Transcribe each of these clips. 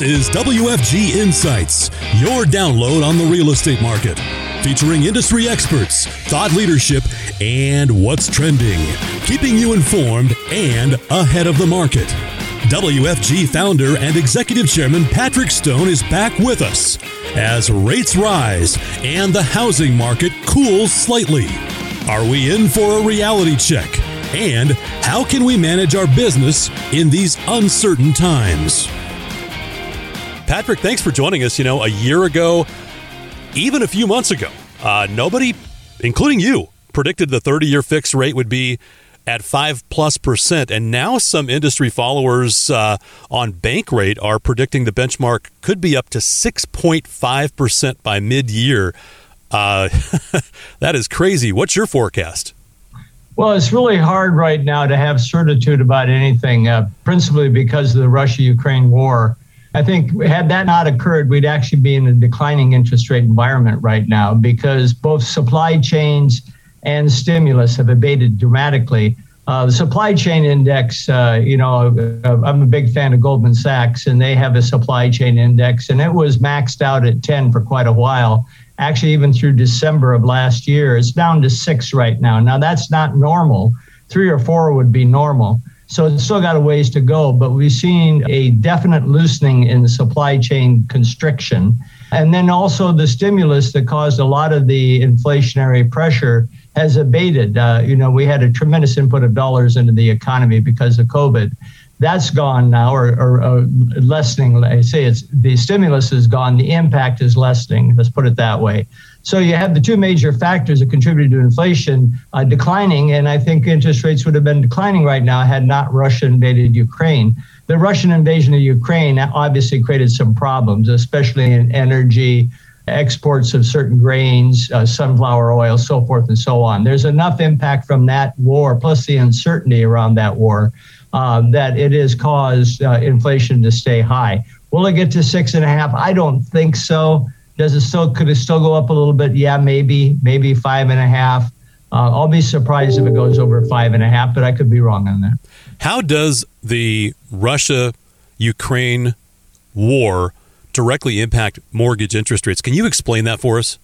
Is WFG Insights, your download on the real estate market, featuring industry experts, thought leadership, and what's trending, keeping you informed and ahead of the market. WFG founder and executive chairman Patrick Stone is back with us as rates rise and the housing market cools slightly. Are we in for a reality check? And how can we manage our business in these uncertain times? Patrick, thanks for joining us. You know, a year ago, even a few months ago, uh, nobody, including you, predicted the 30 year fixed rate would be at 5 plus percent. And now some industry followers uh, on Bankrate are predicting the benchmark could be up to 6.5 percent by mid year. Uh, that is crazy. What's your forecast? Well, it's really hard right now to have certitude about anything, uh, principally because of the Russia Ukraine war. I think had that not occurred, we'd actually be in a declining interest rate environment right now because both supply chains and stimulus have abated dramatically. Uh, the supply chain index, uh, you know, uh, I'm a big fan of Goldman Sachs, and they have a supply chain index, and it was maxed out at 10 for quite a while. Actually, even through December of last year, it's down to six right now. Now, that's not normal. Three or four would be normal. So it's still got a ways to go, but we've seen a definite loosening in the supply chain constriction. And then also the stimulus that caused a lot of the inflationary pressure has abated. Uh, you know, we had a tremendous input of dollars into the economy because of COVID. That's gone now, or, or, or lessening. I say it's the stimulus is gone. The impact is lessening. Let's put it that way. So you have the two major factors that contributed to inflation uh, declining, and I think interest rates would have been declining right now had not Russia invaded Ukraine. The Russian invasion of Ukraine obviously created some problems, especially in energy, exports of certain grains, uh, sunflower oil, so forth and so on. There's enough impact from that war, plus the uncertainty around that war, uh, that it has caused uh, inflation to stay high. Will it get to six and a half? I don't think so. Does it still could it still go up a little bit? Yeah, maybe, maybe five and a half. Uh, I'll be surprised if it goes over five and a half, but I could be wrong on that. How does the Russia Ukraine war directly impact mortgage interest rates? Can you explain that for us?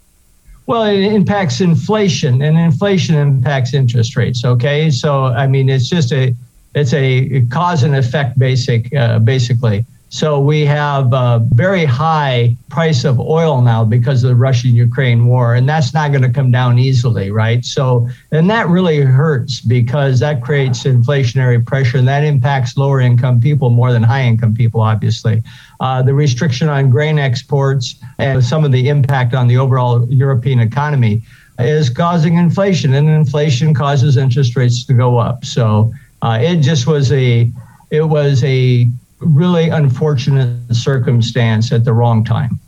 Well, it impacts inflation, and inflation impacts interest rates. Okay, so I mean, it's just a it's a cause and effect basic uh, basically. So we have a very high price of oil now because of the Russian-Ukraine war, and that's not going to come down easily, right? So, and that really hurts because that creates inflationary pressure, and that impacts lower-income people more than high-income people, obviously. Uh, the restriction on grain exports and some of the impact on the overall European economy is causing inflation, and inflation causes interest rates to go up. So uh, it just was a it was a really unfortunate circumstance at the wrong time.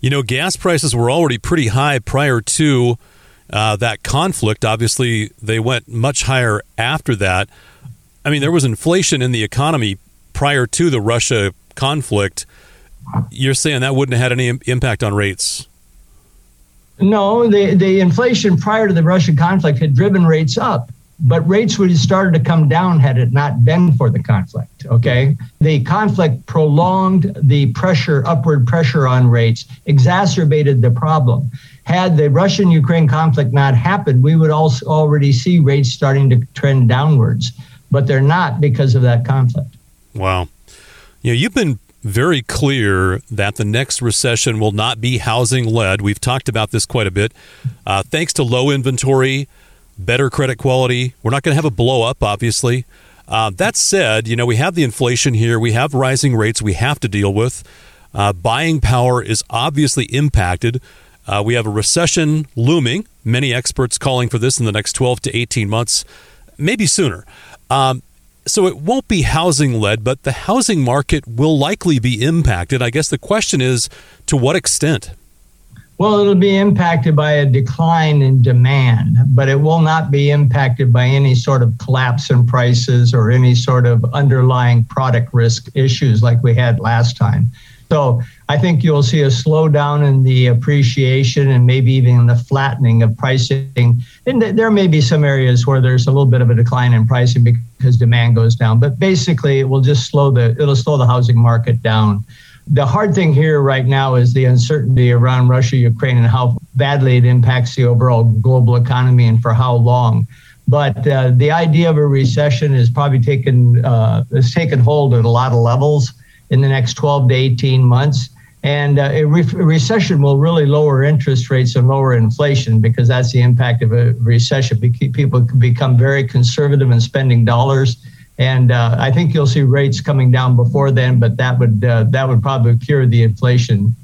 You know, gas prices were already pretty high prior to uh, that conflict. Obviously, they went much higher after that. I mean, there was inflation in the economy prior to the Russia conflict. You're saying that wouldn't have had any impact on rates? No, the, the inflation prior to the Russian conflict had driven rates up but rates would have started to come down had it not been for the conflict. Okay. The conflict prolonged the pressure, upward pressure on rates, exacerbated the problem. Had the Russian Ukraine conflict not happened, we would also already see rates starting to trend downwards, but they're not because of that conflict. Wow. You know, you've been very clear that the next recession will not be housing led. We've talked about this quite a bit. Uh, thanks to low inventory, better credit quality. We're not going to have a blow up, obviously. Uh, that said, you know, we have the inflation here, we have rising rates we have to deal with. Uh, buying power is obviously impacted. Uh, we have a recession looming. Many experts calling for this in the next 12 to 18 months, maybe sooner. Um, so it won't be housing led, but the housing market will likely be impacted. I guess the question is to what extent? Well, it'll be impacted by a decline in demand, but it will not be impacted by any sort of collapse in prices or any sort of underlying product risk issues like we had last time. So I think you'll see a slowdown in the appreciation and maybe even the flattening of pricing. And there may be some areas where there's a little bit of a decline in pricing because demand goes down, but basically it will just slow the it'll slow the housing market down. The hard thing here right now is the uncertainty around Russia, Ukraine, and how badly it impacts the overall global economy and for how long. But uh, the idea of a recession is probably taken uh, has taken hold at a lot of levels in the next 12 to 18 months. And uh, a, re- a, recession will really lower interest rates and lower inflation because that's the impact of a recession. People become very conservative in spending dollars, and uh, I think you'll see rates coming down before then. But that would uh, that would probably cure the inflation.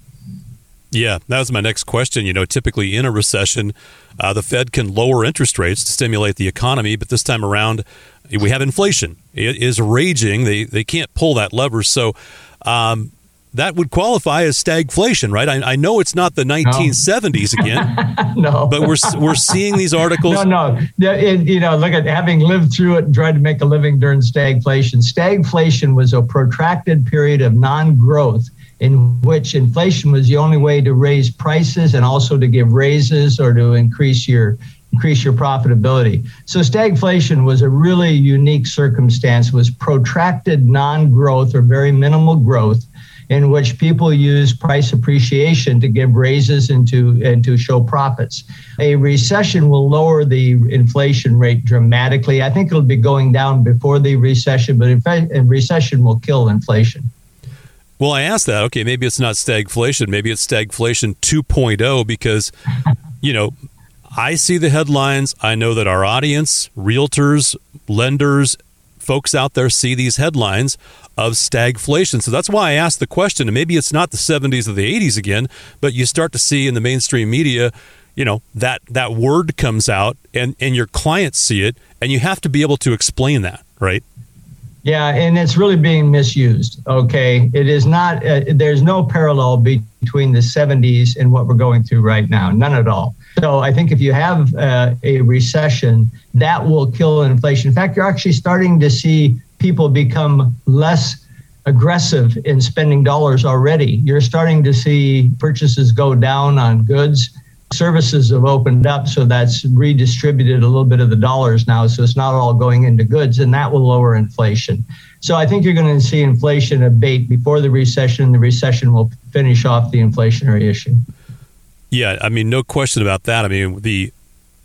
Yeah, that was my next question. You know, typically in a recession, uh, the Fed can lower interest rates to stimulate the economy, but this time around, we have inflation. It is raging. They they can't pull that lever. So. Um, that would qualify as stagflation, right? I, I know it's not the 1970s no. again, no, but we're we're seeing these articles. No, no, it, you know, look at having lived through it and tried to make a living during stagflation. Stagflation was a protracted period of non-growth in which inflation was the only way to raise prices and also to give raises or to increase your increase your profitability. So stagflation was a really unique circumstance, was protracted non-growth or very minimal growth in which people use price appreciation to give raises and to, and to show profits. A recession will lower the inflation rate dramatically. I think it'll be going down before the recession, but a recession will kill inflation. Well, I asked that. Okay, maybe it's not stagflation. Maybe it's stagflation 2.0 because, you know, I see the headlines. I know that our audience, realtors, lenders, folks out there see these headlines of stagflation. So that's why I asked the question. And maybe it's not the 70s or the 80s again, but you start to see in the mainstream media, you know, that that word comes out and and your clients see it and you have to be able to explain that, right? Yeah, and it's really being misused. Okay, it is not. Uh, there's no parallel between the 70s and what we're going through right now. None at all. So I think if you have uh, a recession, that will kill inflation. In fact, you're actually starting to see people become less aggressive in spending dollars already. You're starting to see purchases go down on goods. Services have opened up, so that's redistributed a little bit of the dollars now. So it's not all going into goods, and that will lower inflation. So I think you're going to see inflation abate before the recession. The recession will finish off the inflationary issue. Yeah, I mean, no question about that. I mean, the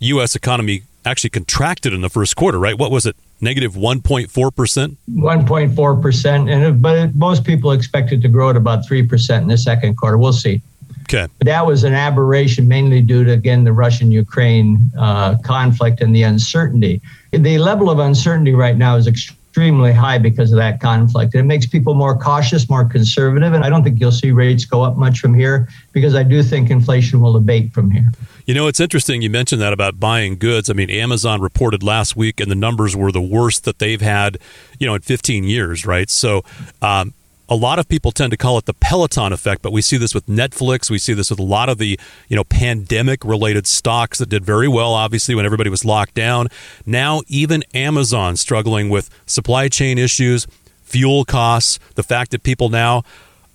U.S. economy actually contracted in the first quarter, right? What was it? Negative 1.4%? 1.4%. And but it, most people expect it to grow at about 3% in the second quarter. We'll see. Okay. That was an aberration mainly due to, again, the Russian Ukraine uh, conflict and the uncertainty. The level of uncertainty right now is extremely extremely high because of that conflict. It makes people more cautious, more conservative, and I don't think you'll see rates go up much from here because I do think inflation will abate from here. You know, it's interesting you mentioned that about buying goods. I mean, Amazon reported last week, and the numbers were the worst that they've had, you know, in 15 years, right? So, um, a lot of people tend to call it the Peloton effect, but we see this with Netflix. We see this with a lot of the, you know, pandemic related stocks that did very well, obviously, when everybody was locked down. Now, even Amazon struggling with supply chain issues, fuel costs, the fact that people now,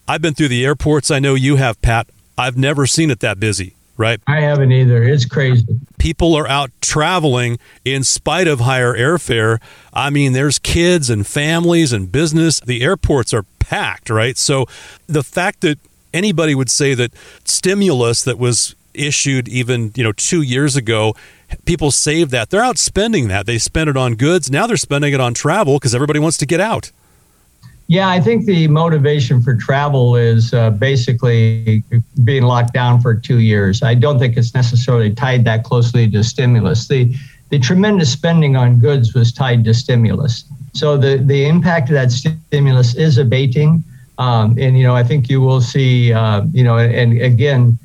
I've been through the airports. I know you have, Pat. I've never seen it that busy right? I haven't either. It's crazy. People are out traveling in spite of higher airfare. I mean, there's kids and families and business. The airports are packed, right? So the fact that anybody would say that stimulus that was issued even, you know, 2 years ago people saved that. They're out spending that. They spent it on goods. Now they're spending it on travel because everybody wants to get out. Yeah, I think the motivation for travel is uh, basically being locked down for two years. I don't think it's necessarily tied that closely to stimulus. The the tremendous spending on goods was tied to stimulus. So the the impact of that stimulus is abating, um, and you know I think you will see uh, you know and again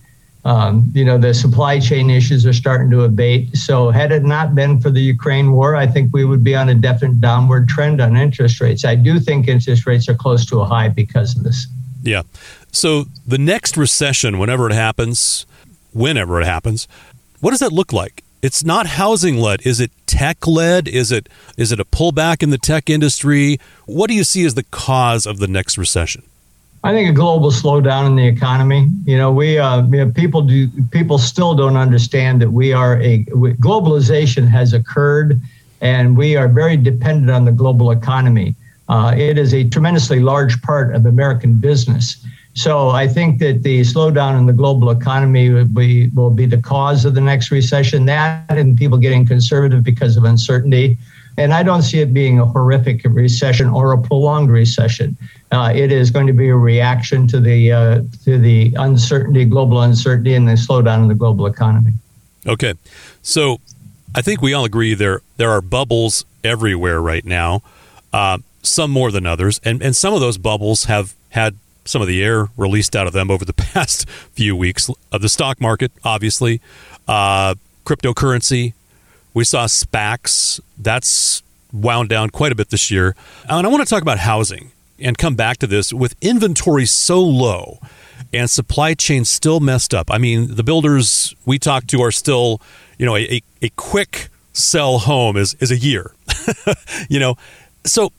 um, you know, the supply chain issues are starting to abate. So, had it not been for the Ukraine war, I think we would be on a definite downward trend on interest rates. I do think interest rates are close to a high because of this. Yeah. So, the next recession, whenever it happens, whenever it happens, what does that look like? It's not housing led. Is it tech led? Is it is it a pullback in the tech industry? What do you see as the cause of the next recession? I think a global slowdown in the economy. You know, we, uh, you know, people do people still don't understand that we are a globalization has occurred, and we are very dependent on the global economy. Uh, it is a tremendously large part of American business. So I think that the slowdown in the global economy will be, will be the cause of the next recession. That and people getting conservative because of uncertainty. And I don't see it being a horrific recession or a prolonged recession. Uh, it is going to be a reaction to the uh, to the uncertainty, global uncertainty, and the slowdown in the global economy. Okay, so I think we all agree there there are bubbles everywhere right now, uh, some more than others, and and some of those bubbles have had some of the air released out of them over the past few weeks of the stock market, obviously, uh, cryptocurrency. We saw SPACs. That's wound down quite a bit this year. And I want to talk about housing and come back to this with inventory so low and supply chain still messed up. I mean, the builders we talk to are still, you know, a, a quick sell home is, is a year, you know. So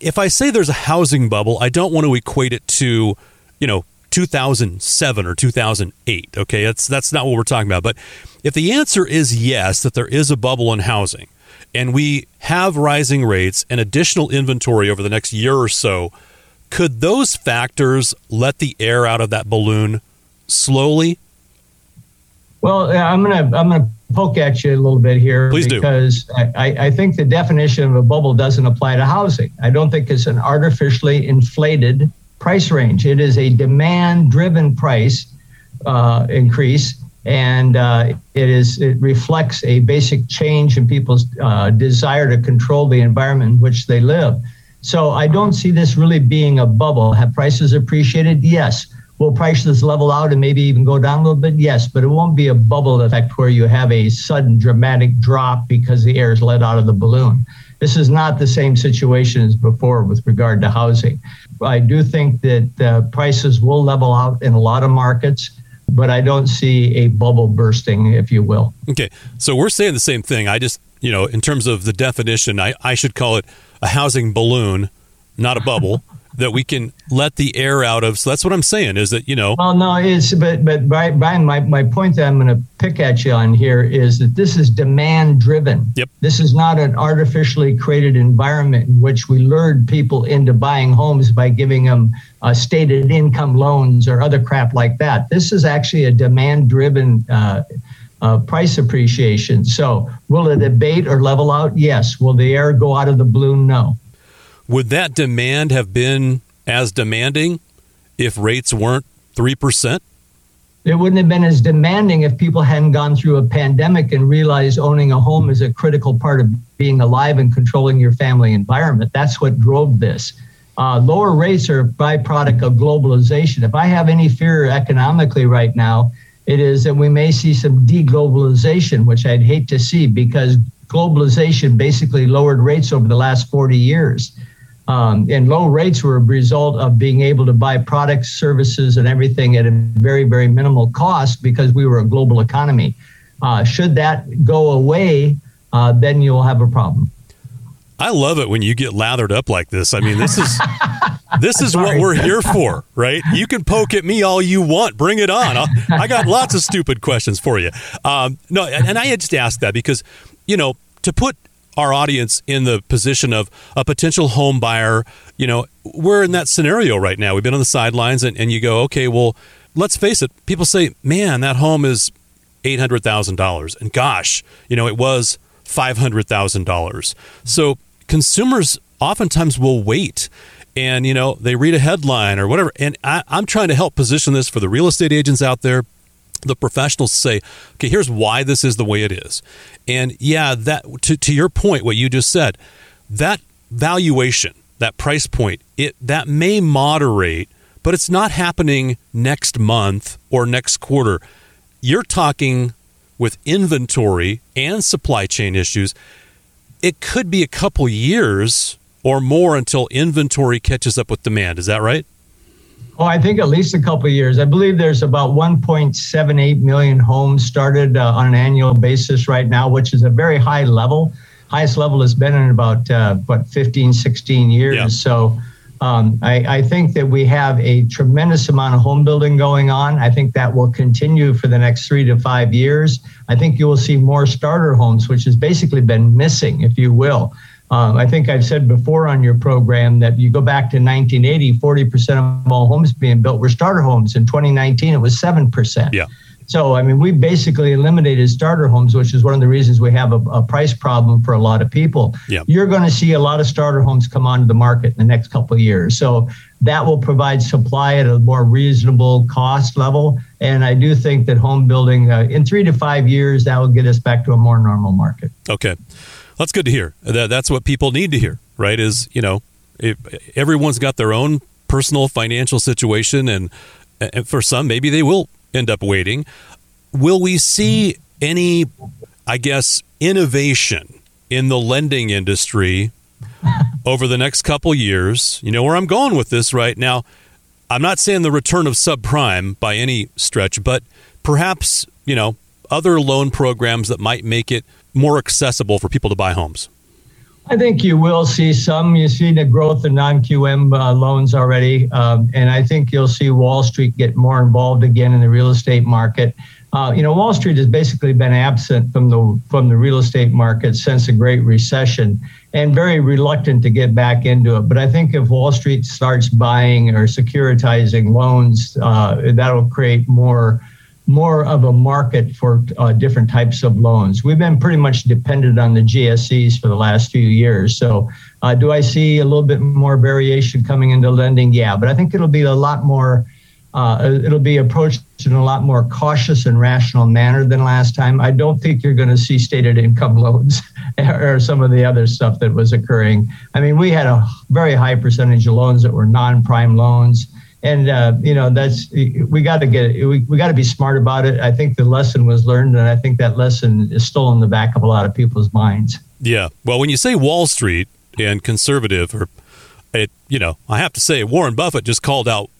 if I say there's a housing bubble, I don't want to equate it to, you know, 2007 or 2008. Okay, that's that's not what we're talking about. But if the answer is yes, that there is a bubble in housing, and we have rising rates and additional inventory over the next year or so, could those factors let the air out of that balloon slowly? Well, I'm gonna I'm gonna poke at you a little bit here Please because I, I think the definition of a bubble doesn't apply to housing. I don't think it's an artificially inflated price range. It is a demand driven price uh, increase. And uh, it is it reflects a basic change in people's uh, desire to control the environment in which they live. So I don't see this really being a bubble. Have prices appreciated? Yes. Will prices level out and maybe even go down a little bit? Yes, but it won't be a bubble effect where you have a sudden dramatic drop because the air is let out of the balloon. This is not the same situation as before with regard to housing. I do think that uh, prices will level out in a lot of markets, but I don't see a bubble bursting, if you will. Okay, so we're saying the same thing. I just, you know, in terms of the definition, I, I should call it a housing balloon, not a bubble. that we can let the air out of. So that's what I'm saying is that, you know. Well, no, it's, but, but Brian, my, my point that I'm going to pick at you on here is that this is demand driven. Yep. This is not an artificially created environment in which we lured people into buying homes by giving them uh, stated income loans or other crap like that. This is actually a demand driven uh, uh, price appreciation. So, will it abate or level out? Yes. Will the air go out of the balloon? No. Would that demand have been as demanding if rates weren't 3%? It wouldn't have been as demanding if people hadn't gone through a pandemic and realized owning a home is a critical part of being alive and controlling your family environment. That's what drove this. Uh, lower rates are a byproduct of globalization. If I have any fear economically right now, it is that we may see some deglobalization, which I'd hate to see because globalization basically lowered rates over the last 40 years. Um, and low rates were a result of being able to buy products, services, and everything at a very, very minimal cost because we were a global economy. Uh, should that go away, uh, then you'll have a problem. I love it when you get lathered up like this. I mean, this is this is what we're here for, right? You can poke at me all you want. Bring it on. I'll, i got lots of stupid questions for you. Um, no, and I just asked that because, you know, to put our audience in the position of a potential home buyer. You know, we're in that scenario right now. We've been on the sidelines, and, and you go, okay, well, let's face it. People say, man, that home is $800,000. And gosh, you know, it was $500,000. So consumers oftentimes will wait and, you know, they read a headline or whatever. And I, I'm trying to help position this for the real estate agents out there the professionals say, okay, here's why this is the way it is. And yeah, that to, to your point, what you just said, that valuation, that price point, it that may moderate, but it's not happening next month or next quarter. You're talking with inventory and supply chain issues. It could be a couple years or more until inventory catches up with demand. Is that right? Oh, I think at least a couple of years. I believe there's about 1.78 million homes started uh, on an annual basis right now, which is a very high level. Highest level has been in about uh, what 15, 16 years. Yeah. So um, I, I, think that we have a tremendous amount of home building going on. I think that will continue for the next three to five years. I think you will see more starter homes, which has basically been missing, if you will. Um, I think I've said before on your program that you go back to 1980, 40% of all homes being built were starter homes. In 2019, it was 7%. Yeah. So, I mean, we basically eliminated starter homes, which is one of the reasons we have a, a price problem for a lot of people. Yep. You're going to see a lot of starter homes come onto the market in the next couple of years. So, that will provide supply at a more reasonable cost level. And I do think that home building uh, in three to five years, that will get us back to a more normal market. Okay. That's good to hear. That, that's what people need to hear, right? Is, you know, everyone's got their own personal financial situation. And, and for some, maybe they will end up waiting. Will we see any, I guess, innovation in the lending industry over the next couple years? You know where I'm going with this right now. I'm not saying the return of subprime by any stretch, but perhaps, you know, other loan programs that might make it more accessible for people to buy homes. I think you will see some. You see the growth in non QM uh, loans already. Um, and I think you'll see Wall Street get more involved again in the real estate market. Uh, you know, Wall Street has basically been absent from the from the real estate market since the Great Recession, and very reluctant to get back into it. But I think if Wall Street starts buying or securitizing loans, uh, that'll create more more of a market for uh, different types of loans. We've been pretty much dependent on the GSEs for the last few years. So, uh, do I see a little bit more variation coming into lending? Yeah, but I think it'll be a lot more. Uh, it'll be approached in a lot more cautious and rational manner than last time. I don't think you're going to see stated income loans or some of the other stuff that was occurring. I mean, we had a very high percentage of loans that were non-prime loans and uh, you know that's we got to get we, we got to be smart about it. I think the lesson was learned and i think that lesson is still in the back of a lot of people's minds. Yeah. Well when you say wall street and conservative or it you know i have to say warren buffett just called out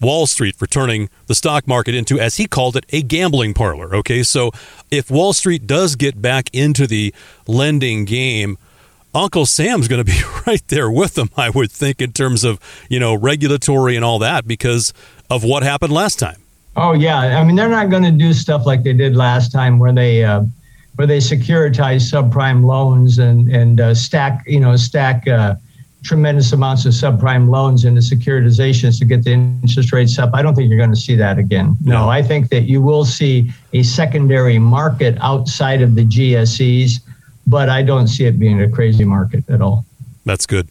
wall street for turning the stock market into as he called it a gambling parlor okay? So if wall street does get back into the lending game Uncle Sam's going to be right there with them, I would think, in terms of, you know, regulatory and all that because of what happened last time. Oh, yeah. I mean, they're not going to do stuff like they did last time where they, uh, where they securitize subprime loans and, and uh, stack, you know, stack uh, tremendous amounts of subprime loans into securitizations to get the interest rates up. I don't think you're going to see that again. No, I think that you will see a secondary market outside of the GSEs but I don't see it being a crazy market at all. That's good.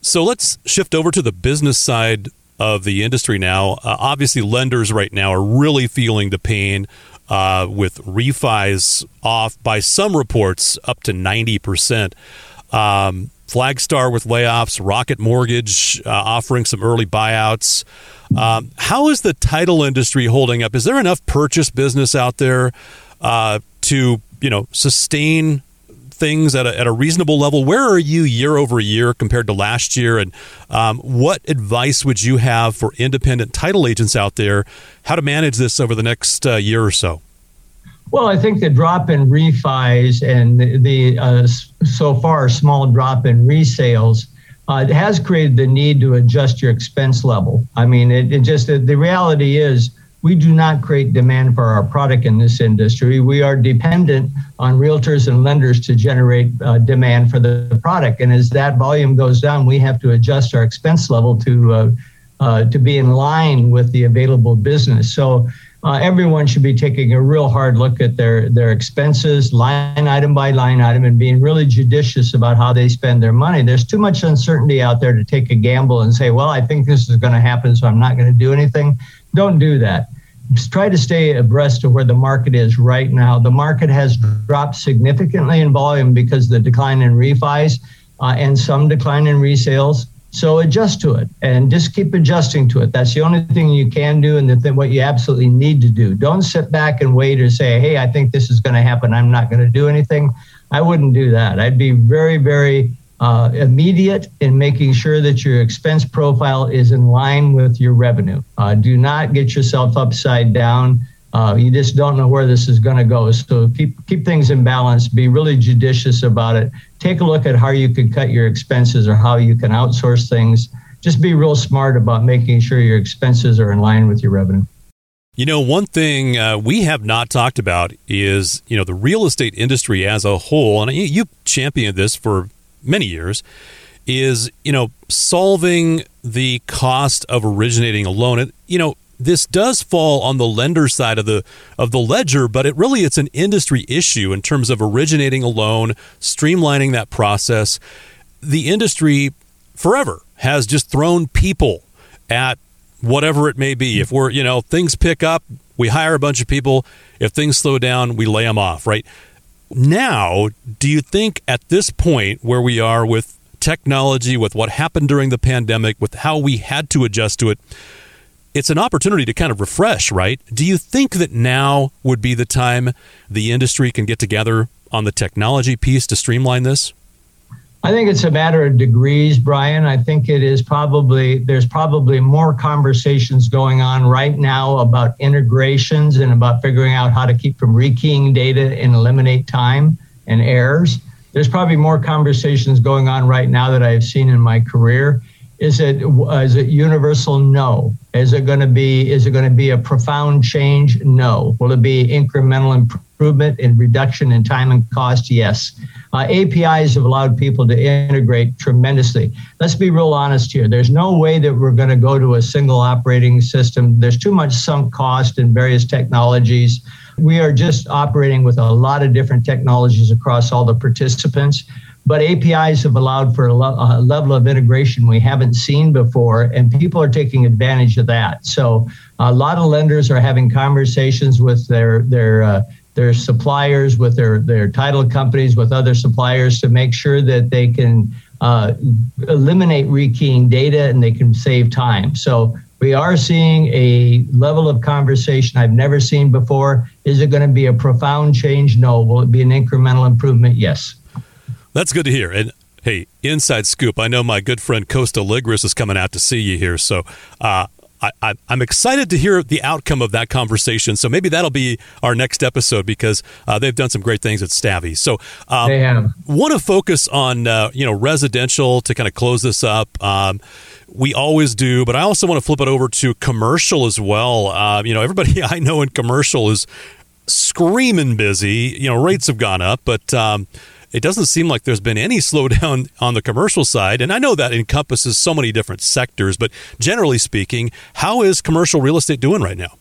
So let's shift over to the business side of the industry now. Uh, obviously, lenders right now are really feeling the pain uh, with refis off by some reports up to 90%. Um, Flagstar with layoffs, Rocket Mortgage uh, offering some early buyouts. Um, how is the title industry holding up? Is there enough purchase business out there uh, to you know sustain things at a, at a reasonable level. Where are you year over year compared to last year? And um, what advice would you have for independent title agents out there how to manage this over the next uh, year or so? Well, I think the drop in refis and the, the uh, so far small drop in resales uh, has created the need to adjust your expense level. I mean, it, it just the reality is we do not create demand for our product in this industry. We are dependent on realtors and lenders to generate uh, demand for the product. And as that volume goes down, we have to adjust our expense level to uh, uh, to be in line with the available business. So uh, everyone should be taking a real hard look at their their expenses, line item by line item, and being really judicious about how they spend their money. There's too much uncertainty out there to take a gamble and say, "Well, I think this is going to happen, so I'm not going to do anything." Don't do that. Just try to stay abreast of where the market is right now. The market has dropped significantly in volume because the decline in refis uh, and some decline in resales. So adjust to it and just keep adjusting to it. That's the only thing you can do and the th- what you absolutely need to do. Don't sit back and wait or say, hey, I think this is going to happen. I'm not going to do anything. I wouldn't do that. I'd be very, very uh, immediate in making sure that your expense profile is in line with your revenue. Uh, do not get yourself upside down. Uh, you just don't know where this is going to go. So keep keep things in balance. Be really judicious about it. Take a look at how you can cut your expenses or how you can outsource things. Just be real smart about making sure your expenses are in line with your revenue. You know, one thing uh, we have not talked about is you know the real estate industry as a whole, and you, you championed this for many years is, you know, solving the cost of originating a loan. And, you know, this does fall on the lender side of the of the ledger, but it really it's an industry issue in terms of originating a loan, streamlining that process. The industry forever has just thrown people at whatever it may be. Hmm. If we're, you know, things pick up, we hire a bunch of people. If things slow down, we lay them off, right? Now, do you think at this point where we are with technology, with what happened during the pandemic, with how we had to adjust to it, it's an opportunity to kind of refresh, right? Do you think that now would be the time the industry can get together on the technology piece to streamline this? I think it's a matter of degrees, Brian. I think it is probably, there's probably more conversations going on right now about integrations and about figuring out how to keep from rekeying data and eliminate time and errors. There's probably more conversations going on right now that I've seen in my career. Is it is it universal? No. Is it going to be is it going to be a profound change? No. Will it be incremental improvement and reduction in time and cost? Yes. Uh, APIs have allowed people to integrate tremendously. Let's be real honest here. There's no way that we're going to go to a single operating system. There's too much sunk cost in various technologies. We are just operating with a lot of different technologies across all the participants. But APIs have allowed for a, lo- a, level of integration we haven't seen before, and people are taking advantage of that. So a lot of lenders are having conversations with their their uh, their suppliers, with their their title companies, with other suppliers to make sure that they can uh, eliminate rekeying data and they can save time. So we are seeing a level of conversation I've never seen before. Is it going to be a profound change? No. Will it be an incremental improvement? Yes. That's good to hear. And hey, inside scoop. I know my good friend Kosta Ligris is coming out to see you here, so uh, I, am excited to hear the outcome of that conversation. So maybe that'll be our next episode because uh, they've done some great things at Stavvy. So um, they have. Want to focus on uh, you know residential to kind of close this up. Um, we always do, but I also want to flip it over to commercial as well. Uh, you know, everybody I know in commercial is screaming busy. You know, rates have gone up, but um, it doesn't seem like there's been any slowdown on the commercial side. And I know that encompasses so many different sectors, but generally speaking, how is commercial real estate doing right now?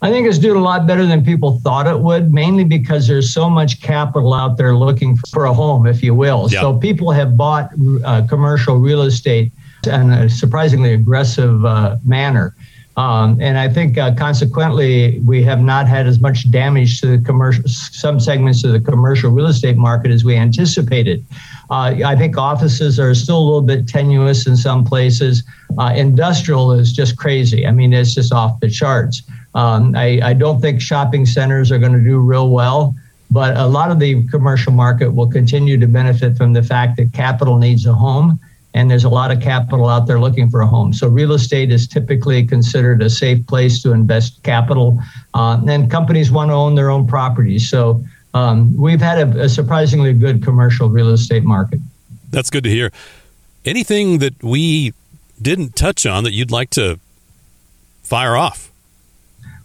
I think it's doing a lot better than people thought it would, mainly because there's so much capital out there looking for a home, if you will. Yeah. So people have bought uh, commercial real estate in a surprisingly aggressive uh, manner. Um, and I think uh, consequently, we have not had as much damage to the commercial, some segments of the commercial real estate market as we anticipated. Uh, I think offices are still a little bit tenuous in some places. Uh, industrial is just crazy. I mean, it's just off the charts. Um, I, I don't think shopping centers are going to do real well. But a lot of the commercial market will continue to benefit from the fact that capital needs a home and there's a lot of capital out there looking for a home. So real estate is typically considered a safe place to invest capital, uh, and companies want to own their own properties. So um, we've had a, a surprisingly good commercial real estate market. That's good to hear. Anything that we didn't touch on that you'd like to fire off?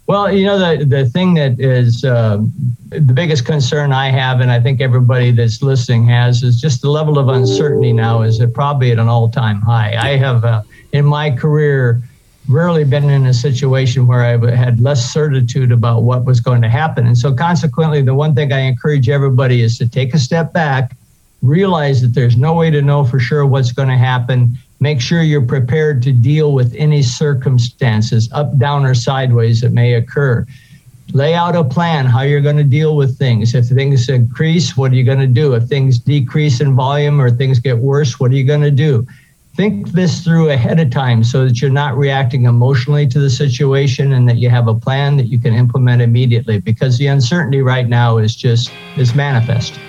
Well, you know, the, the thing that is uh, the biggest concern I have, and I think everybody that's listening has, is just the level of uncertainty now is probably at an all time high. I have, uh, in my career, rarely been in a situation where I had less certitude about what was going to happen. And so, consequently, the one thing I encourage everybody is to take a step back, realize that there's no way to know for sure what's going to happen, Make sure you're prepared to deal with any circumstances, up, down, or sideways that may occur. Lay out a plan how you're going to deal with things. If things increase, what are you going to do? If things decrease in volume or things get worse, what are you going to do? Think this through ahead of time so that you're not reacting emotionally to the situation and that you have a plan that you can implement immediately because the uncertainty right now is just is manifest.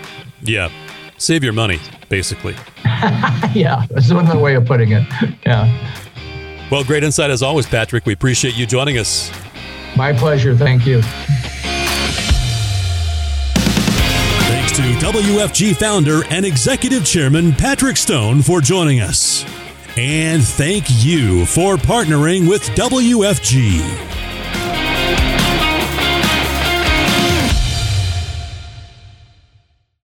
Yeah. Save your money basically. yeah, that's one way of putting it. Yeah. Well, great insight as always, Patrick. We appreciate you joining us. My pleasure. Thank you. Thanks to WFG founder and executive chairman Patrick Stone for joining us. And thank you for partnering with WFG.